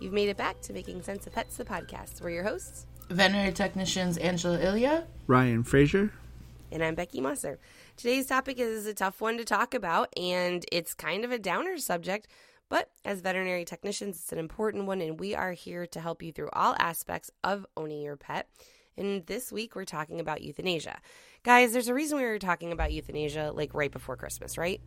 You've made it back to Making Sense of Pets, the podcast. We're your hosts, veterinary technicians Angela Ilya, Ryan Fraser, and I'm Becky Musser. Today's topic is a tough one to talk about, and it's kind of a downer subject, but as veterinary technicians, it's an important one, and we are here to help you through all aspects of owning your pet. And this week, we're talking about euthanasia. Guys, there's a reason we were talking about euthanasia like right before Christmas, right?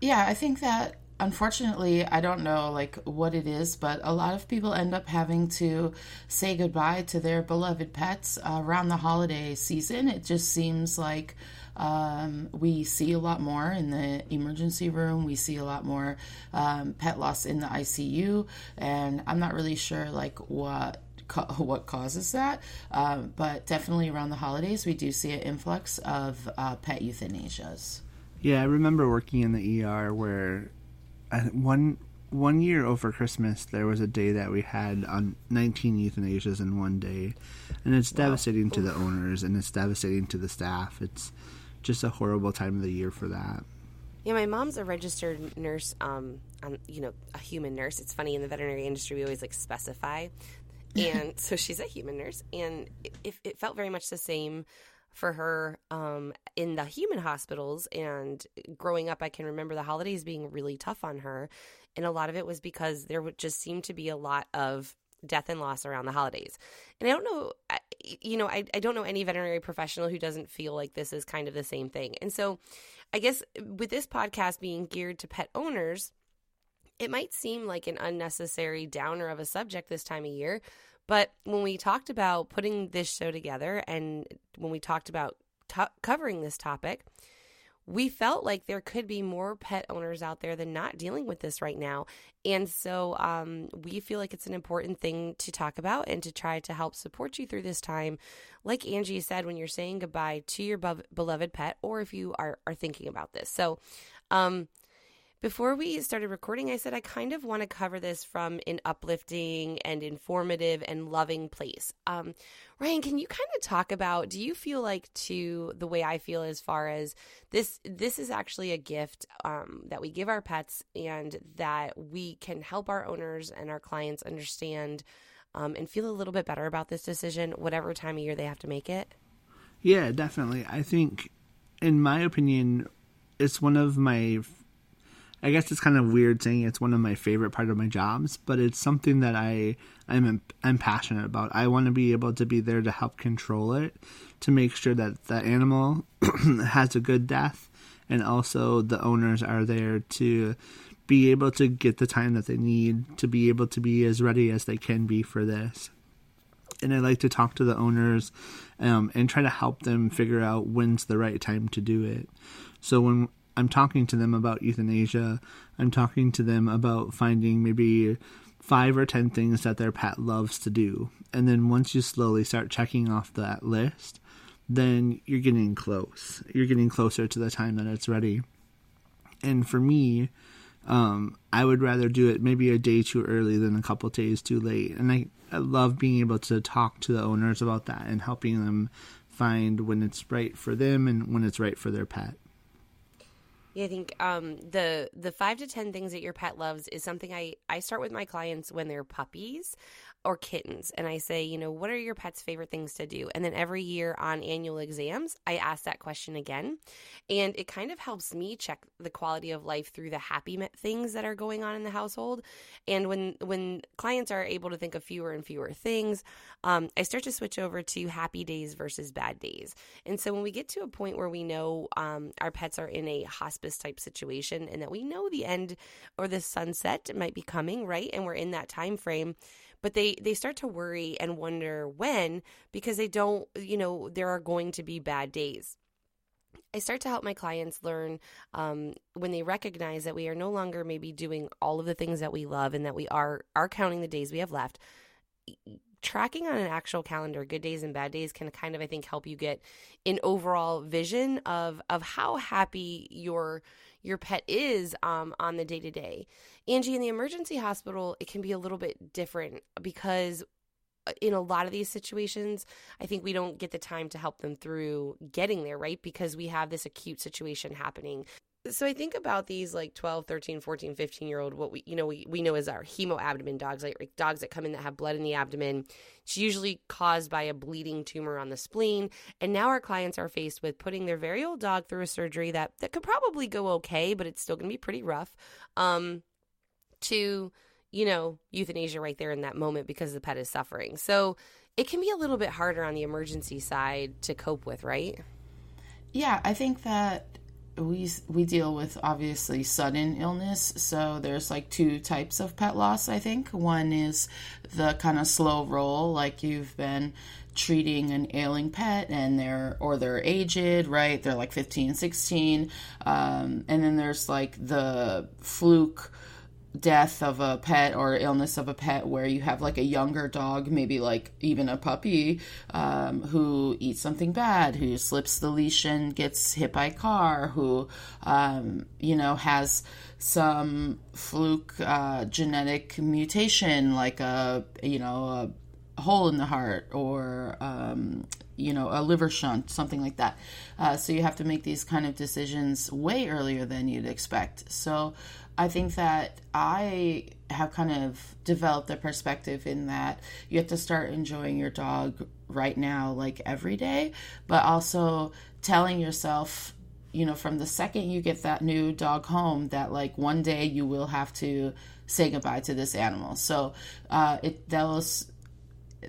Yeah, I think that unfortunately, I don't know like what it is, but a lot of people end up having to say goodbye to their beloved pets uh, around the holiday season. It just seems like um, we see a lot more in the emergency room. We see a lot more um, pet loss in the ICU, and I'm not really sure like what what causes that. Uh, but definitely around the holidays, we do see an influx of uh, pet euthanasias. Yeah, I remember working in the ER where one one year over Christmas there was a day that we had on 19 euthanasias in one day, and it's wow. devastating to the owners and it's devastating to the staff. It's just a horrible time of the year for that. Yeah, my mom's a registered nurse. Um, um, you know, a human nurse. It's funny in the veterinary industry we always like specify and so she's a human nurse, and it, it felt very much the same for her um, in the human hospitals. And growing up, I can remember the holidays being really tough on her, and a lot of it was because there would just seem to be a lot of death and loss around the holidays. And I don't know, you know, I, I don't know any veterinary professional who doesn't feel like this is kind of the same thing. And so I guess with this podcast being geared to pet owners, it might seem like an unnecessary downer of a subject this time of year, but when we talked about putting this show together and when we talked about t- covering this topic, we felt like there could be more pet owners out there than not dealing with this right now. And so um, we feel like it's an important thing to talk about and to try to help support you through this time. Like Angie said, when you're saying goodbye to your beloved pet, or if you are, are thinking about this. So, um, before we started recording, I said I kind of want to cover this from an uplifting and informative and loving place. Um, Ryan, can you kind of talk about? Do you feel like, to the way I feel, as far as this, this is actually a gift um, that we give our pets, and that we can help our owners and our clients understand um, and feel a little bit better about this decision, whatever time of year they have to make it. Yeah, definitely. I think, in my opinion, it's one of my I guess it's kind of weird saying it's one of my favorite part of my jobs, but it's something that I I'm I'm passionate about. I want to be able to be there to help control it, to make sure that the animal has a good death, and also the owners are there to be able to get the time that they need to be able to be as ready as they can be for this. And I like to talk to the owners um, and try to help them figure out when's the right time to do it. So when I'm talking to them about euthanasia. I'm talking to them about finding maybe five or ten things that their pet loves to do. And then once you slowly start checking off that list, then you're getting close. You're getting closer to the time that it's ready. And for me, um, I would rather do it maybe a day too early than a couple days too late. And I, I love being able to talk to the owners about that and helping them find when it's right for them and when it's right for their pet. Yeah, I think um, the the five to ten things that your pet loves is something I I start with my clients when they're puppies or kittens and I say, you know, what are your pet's favorite things to do? And then every year on annual exams, I ask that question again. And it kind of helps me check the quality of life through the happy things that are going on in the household. And when when clients are able to think of fewer and fewer things, um, I start to switch over to happy days versus bad days. And so when we get to a point where we know um, our pets are in a hospice type situation and that we know the end or the sunset might be coming, right? And we're in that time frame but they they start to worry and wonder when because they don't you know there are going to be bad days I start to help my clients learn um, when they recognize that we are no longer maybe doing all of the things that we love and that we are are counting the days we have left. Tracking on an actual calendar, good days and bad days, can kind of I think help you get an overall vision of of how happy your your pet is um, on the day to day. Angie, in the emergency hospital, it can be a little bit different because uh, in a lot of these situations, I think we don't get the time to help them through getting there, right? Because we have this acute situation happening. so I think about these like 12, 13, 14, 15 year old, what we, you know, we, we know as our hemoabdomen dogs, like, like dogs that come in that have blood in the abdomen. It's usually caused by a bleeding tumor on the spleen. And now our clients are faced with putting their very old dog through a surgery that, that could probably go okay, but it's still going to be pretty rough. Um, to, you know, euthanasia right there in that moment because the pet is suffering. So it can be a little bit harder on the emergency side to cope with, right? Yeah, I think that we we deal with obviously sudden illness so there's like two types of pet loss i think one is the kind of slow roll like you've been treating an ailing pet and they're or they're aged right they're like 15 16 um, and then there's like the fluke death of a pet or illness of a pet where you have like a younger dog, maybe like even a puppy, um, who eats something bad, who slips the leash and gets hit by a car, who, um, you know, has some fluke uh, genetic mutation, like a, you know, a hole in the heart or, um, you know, a liver shunt, something like that. Uh, so you have to make these kind of decisions way earlier than you'd expect. So I think that I have kind of developed a perspective in that you have to start enjoying your dog right now, like every day, but also telling yourself, you know, from the second you get that new dog home, that like one day you will have to say goodbye to this animal. So uh, it those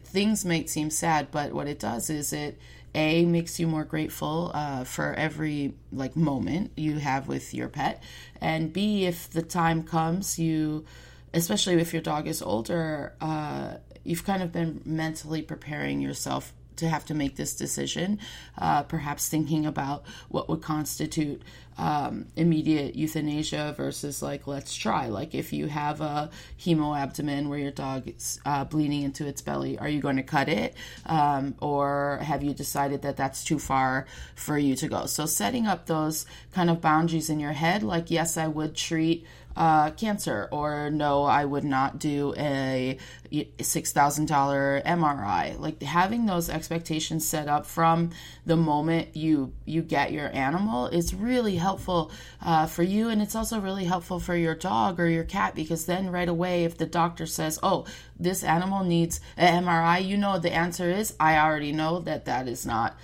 things may seem sad, but what it does is it a makes you more grateful uh, for every like moment you have with your pet. And b if the time comes you especially if your dog is older uh, you've kind of been mentally preparing yourself to have to make this decision, uh, perhaps thinking about what would constitute um, immediate euthanasia versus like let's try. Like if you have a hemoabdomen where your dog is uh, bleeding into its belly, are you going to cut it, um, or have you decided that that's too far for you to go? So setting up those kind of boundaries in your head, like yes, I would treat uh, cancer, or no, I would not do a $6,000 MRI. Like having those expectations set up from the moment you you get your animal is really helpful uh, for you, and it's also really helpful for your dog or your cat because then right away, if the doctor says, "Oh, this animal needs an MRI," you know the answer is, "I already know that that is not."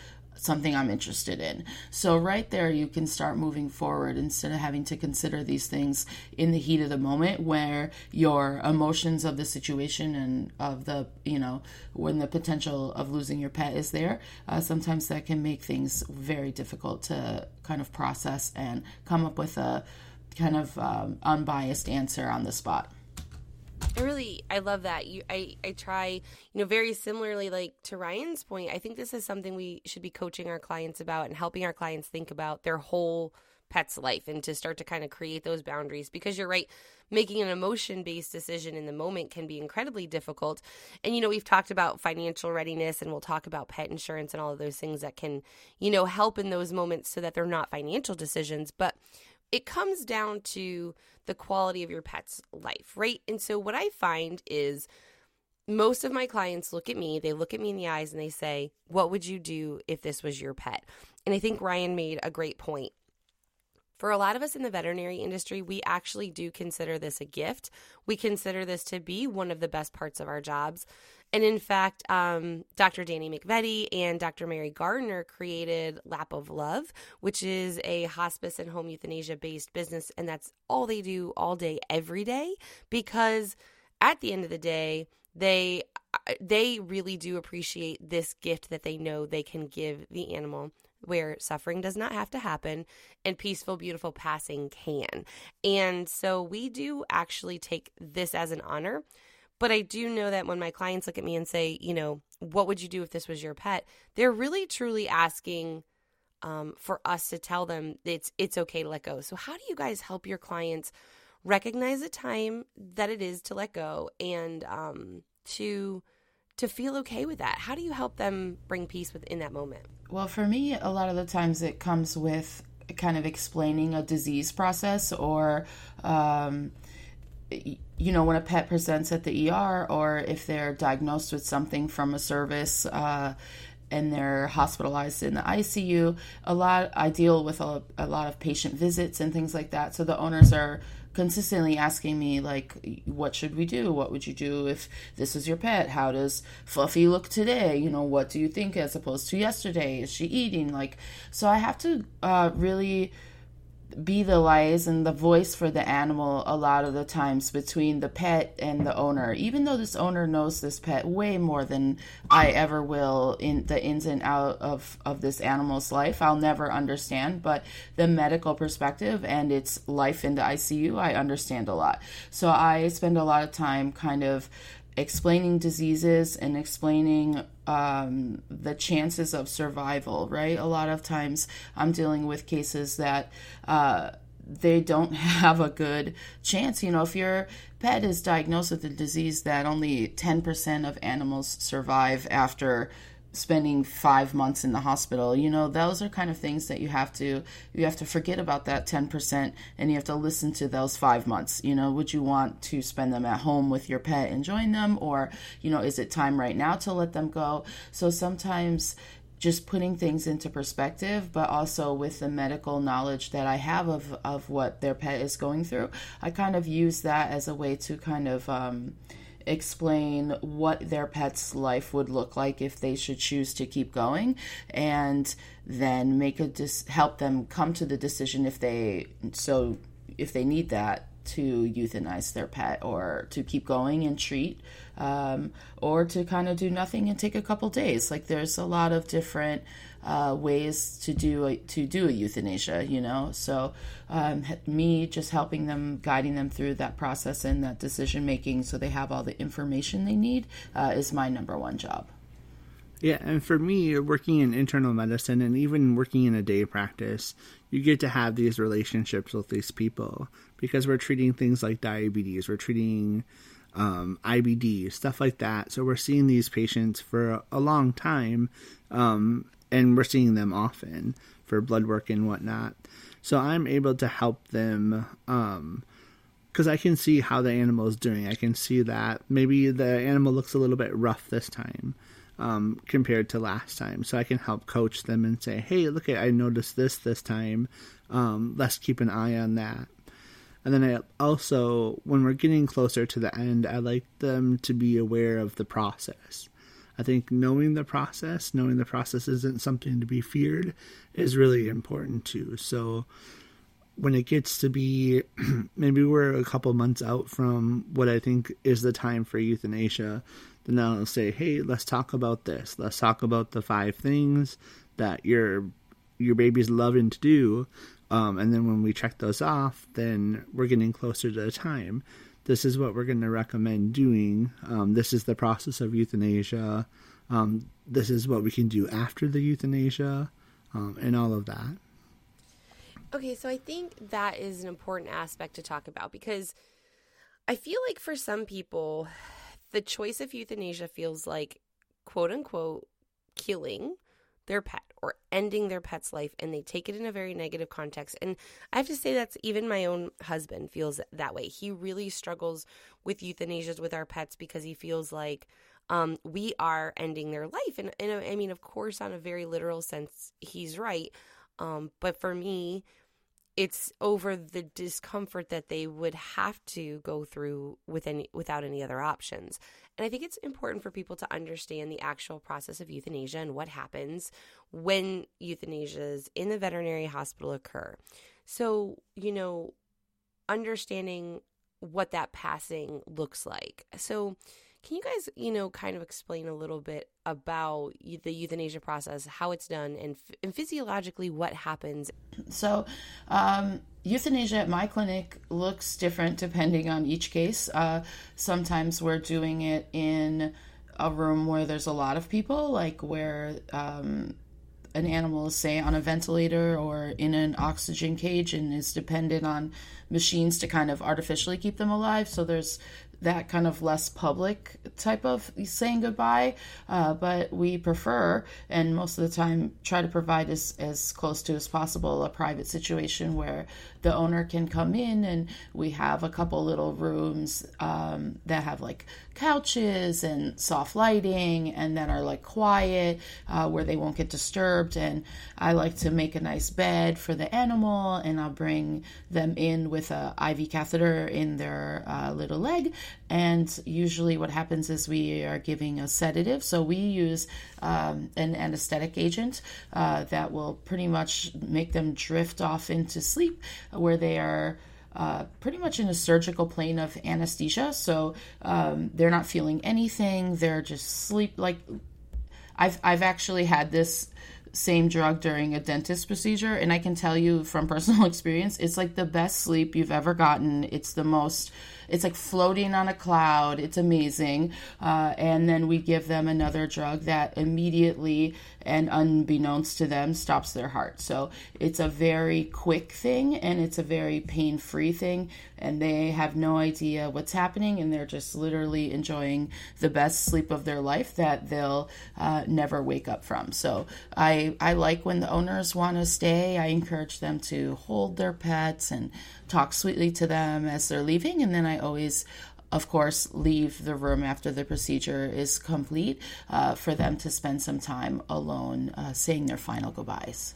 Something I'm interested in. So, right there, you can start moving forward instead of having to consider these things in the heat of the moment where your emotions of the situation and of the, you know, when the potential of losing your pet is there. Uh, sometimes that can make things very difficult to kind of process and come up with a kind of um, unbiased answer on the spot. I really I love that. You I I try, you know, very similarly like to Ryan's point, I think this is something we should be coaching our clients about and helping our clients think about their whole pet's life and to start to kind of create those boundaries. Because you're right making an emotion based decision in the moment can be incredibly difficult. And you know we've talked about financial readiness and we'll talk about pet insurance and all of those things that can you know help in those moments so that they're not financial decisions. But it comes down to the quality of your pet's life, right? And so what I find is most of my clients look at me, they look at me in the eyes and they say, What would you do if this was your pet? And I think Ryan made a great point. For a lot of us in the veterinary industry, we actually do consider this a gift. We consider this to be one of the best parts of our jobs. And in fact, um, Dr. Dani McVety and Dr. Mary Gardner created Lap of Love, which is a hospice and home euthanasia based business. And that's all they do all day, every day, because at the end of the day, they they really do appreciate this gift that they know they can give the animal where suffering does not have to happen and peaceful beautiful passing can and so we do actually take this as an honor but I do know that when my clients look at me and say, you know, what would you do if this was your pet? They're really truly asking um, for us to tell them it's it's okay to let go. So how do you guys help your clients recognize the time that it is to let go and um, to to feel okay with that? How do you help them bring peace within that moment? Well, for me, a lot of the times it comes with kind of explaining a disease process or um, you know, when a pet presents at the ER or if they're diagnosed with something from a service, uh, and they're hospitalized in the ICU. A lot, I deal with a, a lot of patient visits and things like that. So the owners are consistently asking me like what should we do what would you do if this is your pet how does fluffy look today you know what do you think as opposed to yesterday is she eating like so i have to uh, really be the liaison, the voice for the animal a lot of the times between the pet and the owner. Even though this owner knows this pet way more than I ever will in the ins and out of, of this animal's life, I'll never understand. But the medical perspective and its life in the ICU, I understand a lot. So I spend a lot of time kind of explaining diseases and explaining um, the chances of survival, right? A lot of times I'm dealing with cases that uh, they don't have a good chance. You know, if your pet is diagnosed with a disease that only 10% of animals survive after spending five months in the hospital. You know those are kind of things that you have to you have to forget about that 10% and you have to listen to those five months. You know would you want to spend them at home with your pet enjoying them? Or you know is it time right now to let them go? So sometimes just putting things into perspective, but also with the medical knowledge that I have of, of what their pet is going through, I kind of use that as a way to kind of um, explain what their pet's life would look like if they should choose to keep going and then make a dis- help them come to the decision if they so if they need that to euthanize their pet or to keep going and treat um, or to kind of do nothing and take a couple days. Like there's a lot of different uh, ways to do a, to do a euthanasia. You know, so um, me just helping them, guiding them through that process and that decision making, so they have all the information they need, uh, is my number one job. Yeah, and for me, working in internal medicine and even working in a day practice, you get to have these relationships with these people because we're treating things like diabetes, we're treating um, IBD, stuff like that. So we're seeing these patients for a, long time, um, and we're seeing them often for blood work and whatnot. So I'm able to help them because um, I can see how the animal is doing. I can see that maybe the animal looks a little bit rough this time um, compared to last time. So I can help coach them and say, "Hey, look I noticed this this time. Um, let's keep an eye on that." And then I also, when we're getting closer to the end, I like them to be aware of the process. I think knowing the process, knowing the process isn't something to be feared, is really important too. So when it gets to be maybe we're a couple months out from what I think is the time for euthanasia, then I'll say, hey, let's talk about this. Let's talk about the five things that your your baby's loving to do. Um, and then when we check those off, then we're getting closer to the time this is what we're going to recommend doing. Um, this is the process of euthanasia. Um, this is what we can do after the euthanasia, um, and all of that. Okay, so I think that is an important aspect to talk about because I feel like for some people, the choice of euthanasia feels like quote unquote killing their pet or ending their pet's life and they take it in a very negative context. And I have to say that's even my own husband feels that way. He really struggles with euthanasias with our pets because he feels like um, we are ending their life. And, and I mean, of course, on a very literal sense, he's right. Um, but for me, it's over the discomfort that they would have to go through with any, without any other options. And I think it's important for people to understand the actual process of euthanasia and what happens when euthanasias in the veterinary hospital occur. So, you know, understanding what that passing looks like. So, can you guys, you know, kind of explain a little bit about the euthanasia process, how it's done, and, and physiologically what happens? So, um, euthanasia at my clinic looks different depending on each case. Uh, sometimes we're doing it in a room where there's a lot of people, like where um, an animal is, say, on a ventilator or in an oxygen cage and is dependent on machines to kind of artificially keep them alive. So there's that kind of less public type of saying goodbye, uh, but we prefer and most of the time try to provide as, as close to as possible a private situation where the owner can come in and we have a couple little rooms um, that have like couches and soft lighting and that are like quiet uh, where they won't get disturbed. And i like to make a nice bed for the animal and i'll bring them in with a iv catheter in their uh, little leg and usually what happens is we are giving a sedative so we use um, an anesthetic agent uh, that will pretty much make them drift off into sleep where they are uh, pretty much in a surgical plane of anesthesia. So um, they're not feeling anything. They're just sleep. Like I've I've actually had this same drug during a dentist procedure, and I can tell you from personal experience, it's like the best sleep you've ever gotten. It's the most it's like floating on a cloud. It's amazing. Uh, and then we give them another drug that immediately and unbeknownst to them stops their heart. So it's a very quick thing and it's a very pain free thing. And they have no idea what's happening and they're just literally enjoying the best sleep of their life that they'll uh, never wake up from. So I, I like when the owners want to stay, I encourage them to hold their pets and talk sweetly to them as they're leaving. And then I always of course, leave the room after the procedure is complete uh, for them to spend some time alone uh, saying their final goodbyes.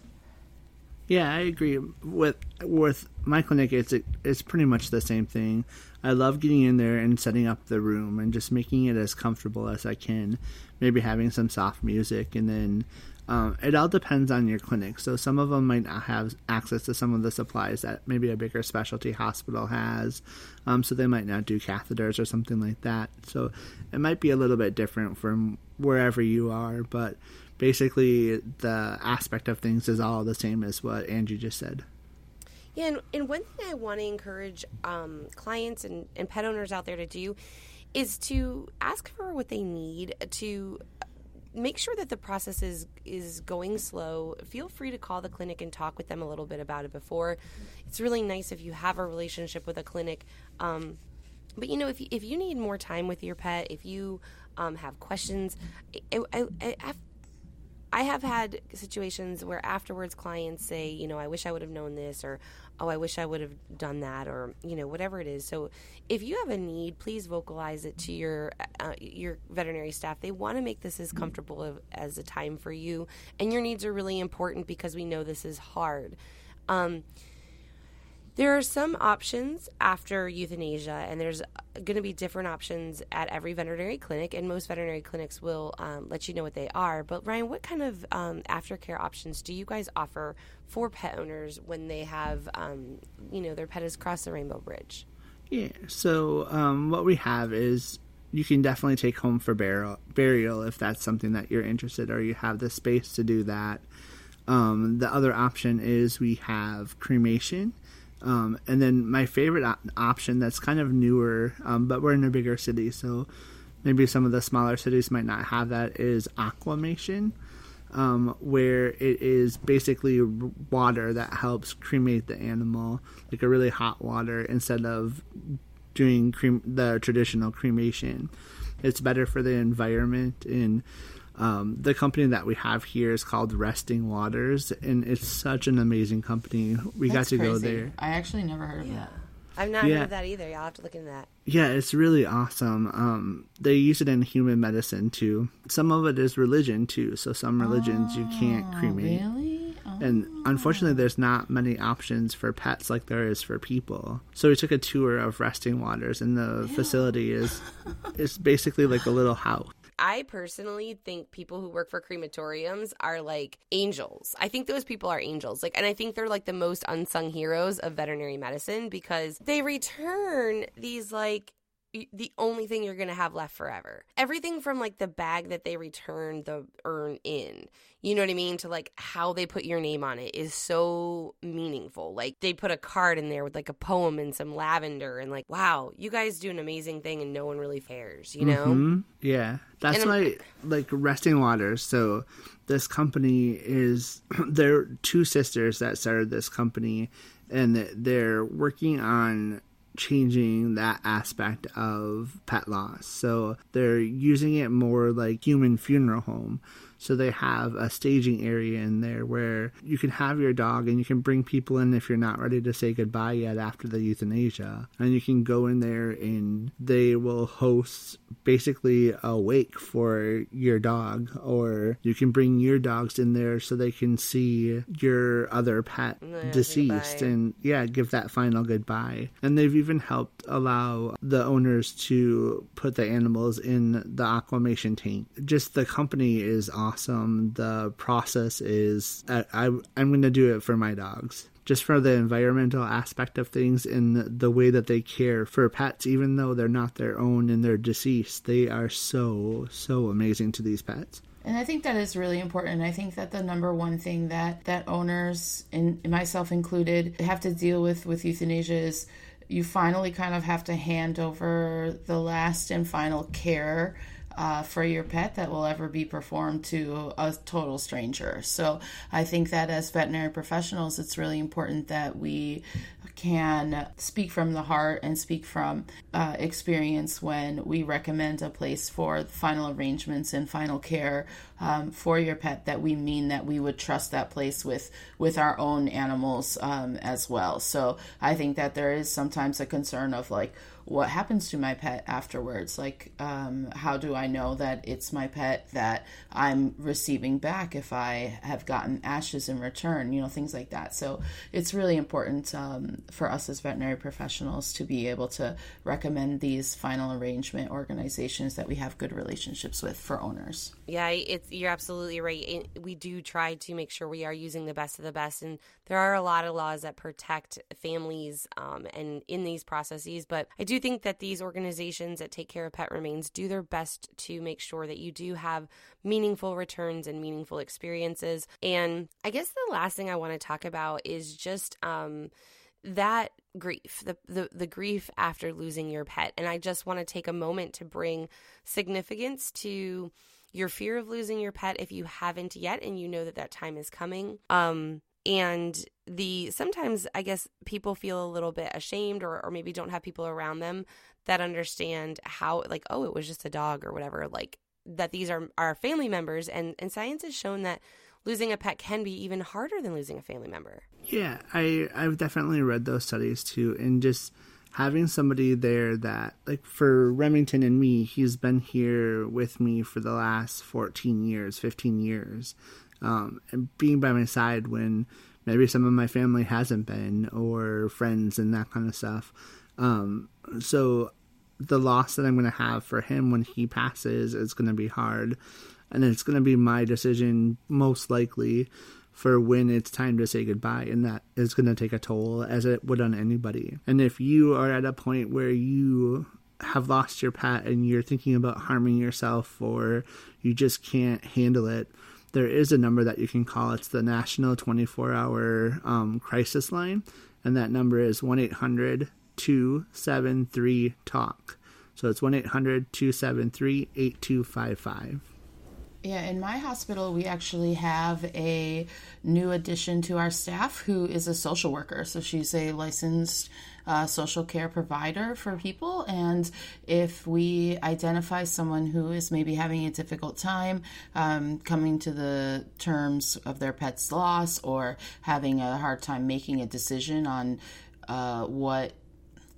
Yeah, I agree with with my clinic. It's it's pretty much the same thing. I love getting in there and setting up the room and just making it as comfortable as I can. Maybe having some soft music and then um, it all depends on your clinic. So some of them might not have access to some of the supplies that maybe a bigger specialty hospital has. Um, so they might not do catheters or something like that. So it might be a little bit different from wherever you are, but basically the aspect of things is all the same as what Angie just said. Yeah, and, and one thing I want to encourage um, clients and, and pet owners out there to do is to ask for what they need to make sure that the process is is going slow. Feel free to call the clinic and talk with them a little bit about it before. It's really nice if you have a relationship with a clinic. Um, but you know, if you, if you need more time with your pet, if you um, have questions, I, I, I, I have had situations where afterwards clients say, you know, I wish I would have known this, or oh, I wish I would have done that, or you know, whatever it is. So, if you have a need, please vocalize it to your uh, your veterinary staff. They want to make this as comfortable as a time for you, and your needs are really important because we know this is hard. Um, there are some options after euthanasia, and there's going to be different options at every veterinary clinic, and most veterinary clinics will um, let you know what they are. But Ryan, what kind of um, aftercare options do you guys offer for pet owners when they have, um, you know, their pet has crossed the rainbow bridge? Yeah. So um, what we have is you can definitely take home for burial, burial if that's something that you're interested, or you have the space to do that. Um, the other option is we have cremation. Um, and then my favorite op- option that's kind of newer, um, but we're in a bigger city, so maybe some of the smaller cities might not have that, is aquamation, um, where it is basically water that helps cremate the animal, like a really hot water, instead of doing the traditional cremation. It's better for the environment and um, the company that we have here is called Resting Waters, and it's such an amazing company. We That's got to crazy. go there. I actually never heard of yeah. that. I've not yeah. heard of that either. Y'all have to look into that. Yeah, it's really awesome. Um, they use it in human medicine too. Some of it is religion too. So some religions oh, you can't oh, cremate. Really? Oh. And unfortunately, there's not many options for pets like there is for people. So we took a tour of Resting Waters, and the facility is is basically like a little house. I personally think people who work for crematoriums are like angels. I think those people are angels. Like and I think they're like the most unsung heroes of veterinary medicine because they return these like the only thing you're going to have left forever. Everything from like the bag that they return the urn in, you know what I mean, to like how they put your name on it is so meaningful. Like they put a card in there with like a poem and some lavender and like, wow, you guys do an amazing thing and no one really cares, you know? Mm-hmm. Yeah. That's why like resting waters. So this company is they're two sisters that started this company and they're working on changing that aspect of pet loss. So they're using it more like human funeral home. So they have a staging area in there where you can have your dog and you can bring people in if you're not ready to say goodbye yet after the euthanasia. And you can go in there and they will host basically a wake for your dog, or you can bring your dogs in there so they can see your other pet yeah, deceased goodbye. and yeah, give that final goodbye. And they've even helped allow the owners to put the animals in the aquamation tank. Just the company is awesome awesome. The process is, I, I I'm going to do it for my dogs just for the environmental aspect of things and the way that they care for pets, even though they're not their own and they're deceased. They are so, so amazing to these pets. And I think that is really important. I think that the number one thing that, that owners, and myself included, have to deal with with euthanasia is you finally kind of have to hand over the last and final care uh, for your pet that will ever be performed to a total stranger. So I think that as veterinary professionals, it's really important that we can speak from the heart and speak from uh, experience when we recommend a place for final arrangements and final care um, for your pet that we mean that we would trust that place with with our own animals um, as well so i think that there is sometimes a concern of like what happens to my pet afterwards? Like um, how do i know that it's my pet that i'm receiving back if i have gotten ashes in return? You know things like that. So it's really important um, for us as veterinary professionals to be able to recommend these final arrangement organizations that we have good relationships with for owners. Yeah it's you're absolutely right. We do try to make sure we are using the best of the best and there are a lot of laws that protect families um, and in these processes but i do think that these organizations that take care of pet remains do their best to make sure that you do have meaningful returns and meaningful experiences. And I guess the last thing I want to talk about is just um, that grief, the, the the grief after losing your pet. And I just want to take a moment to bring significance to your fear of losing your pet if you haven't yet and you know that that time is coming. Um, and the sometimes i guess people feel a little bit ashamed or, or maybe don't have people around them that understand how like oh it was just a dog or whatever like that these are our family members. And and science has shown that losing a pet can be even harder than losing a family member. Yeah i i've definitely read those studies too. And just having somebody there that like for remington and me he's been here with me for the last 14 years 15 years um, and being by my side when maybe some of my family hasn't been or friends and that kind of stuff. Um, so the loss that I'm going to have for him when he passes is going to be hard. And it's going to be my decision, most likely, for when it's time to say goodbye. And that is going to take a toll, as it would on anybody. And if you are at a point where you have lost your pet and you're thinking about harming yourself or you just can't handle it, there is a number that you can call. It's the National 24 Hour um, Crisis Line, and that number is 1 800 273 TALK. So it's 1 800 273 8255. Yeah, in my hospital, we actually have a new addition to our staff who is a social worker. So she's a licensed uh, social care provider for people. And if we identify someone who is maybe having a difficult time um, coming to the terms of their pet's loss or having a hard time making a decision on uh, what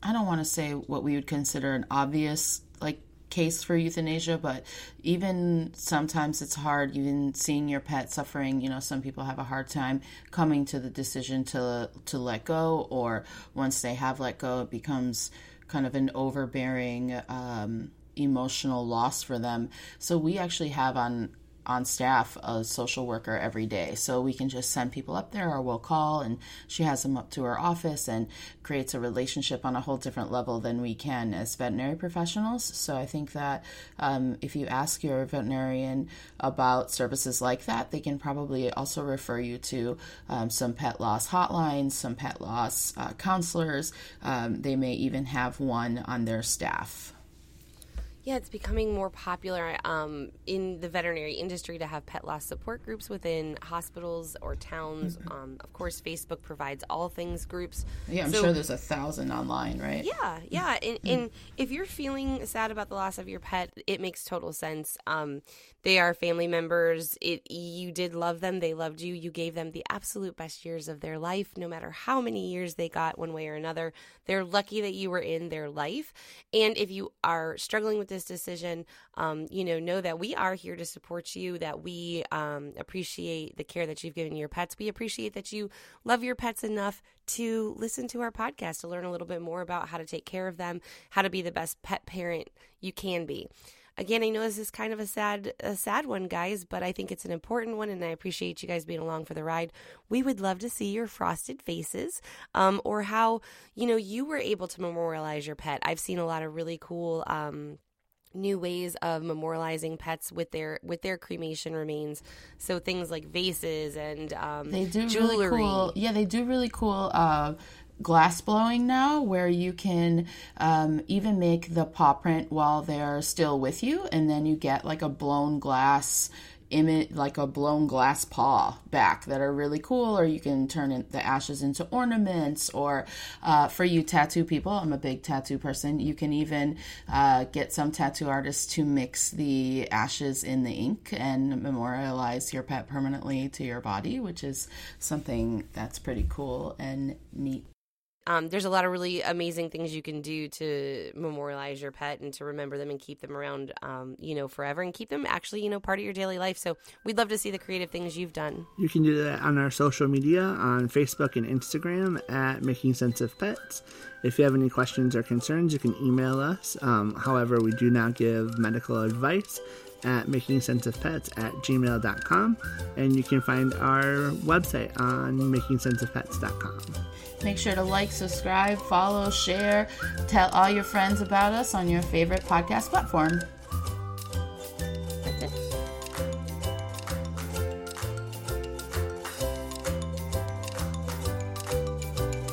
I don't want to say what we would consider an obvious like case for euthanasia, but even sometimes it's hard, even seeing your pet suffering. You know, some people have a hard time coming to the decision to to let go, or once they have let go, it becomes kind of an overbearing um, emotional loss for them. So we actually have on on staff a social worker every day. So we can just send people up there or we'll call and she has them up to her office and creates a relationship on a whole different level than we can as veterinary professionals. So I think that um, if you ask your veterinarian about services like that, they can probably also refer you to um, some pet loss hotlines, some pet loss uh, counselors. Um, they may even have one on their staff. Yeah, it's becoming more popular um, in the veterinary industry to have pet loss support groups within hospitals or towns. Mm-hmm. Um, of course, Facebook provides all things groups. Yeah, I'm So- sure there's a thousand online, right? Yeah, yeah, and, and if you're feeling sad about the loss of your pet, it makes total sense. Um, they are family members. It you did love them. They loved you. You gave them the absolute best years of their life, no matter how many years they got one way or another. They're lucky that you were in their life. And if you are struggling with this decision, um, you know, know that we are here to support you. That we um, appreciate the care that you've given your pets. We appreciate that you love your pets enough to listen to our podcast to learn a little bit more about how to take care of them, how to be the best pet parent you can be. Again, I know this is kind of a sad a sad one, guys, but I think it's an important one and I appreciate you guys being along for the ride. We would love to see your frosted faces um, or how, you know, you were able to memorialize your pet. I've seen a lot of really cool um, new ways of memorializing pets with their with their cremation remains. So things like vases and um, They do jewelry. really cool. Yeah, they do really cool uh, glass blowing now, where you can um, even make the paw print while they're still with you, and then you get like a blown glass image, like a blown glass paw back that are really cool. Or you can turn in the ashes into ornaments. Or uh, for you tattoo people, I'm a big tattoo person. You can even uh, get some tattoo artists to mix the ashes in the ink and memorialize your pet permanently to your body, which is something that's pretty cool and neat. Um, there's a lot of really amazing things you can do to memorialize your pet and to remember them and keep them around, um, you know, forever and keep them actually, you know, part of your daily life. So we'd love to see the creative things you've done. You can do that on our social media on Facebook and Instagram at Making Sense of Pets. If you have any questions or concerns, you can email us. Um, however, we do not give medical advice at making sense of pets at gmail.com. And you can find our website on makingsenseofpets.com. Make sure to like, subscribe, follow, share, tell all your friends about us on your favorite podcast platform.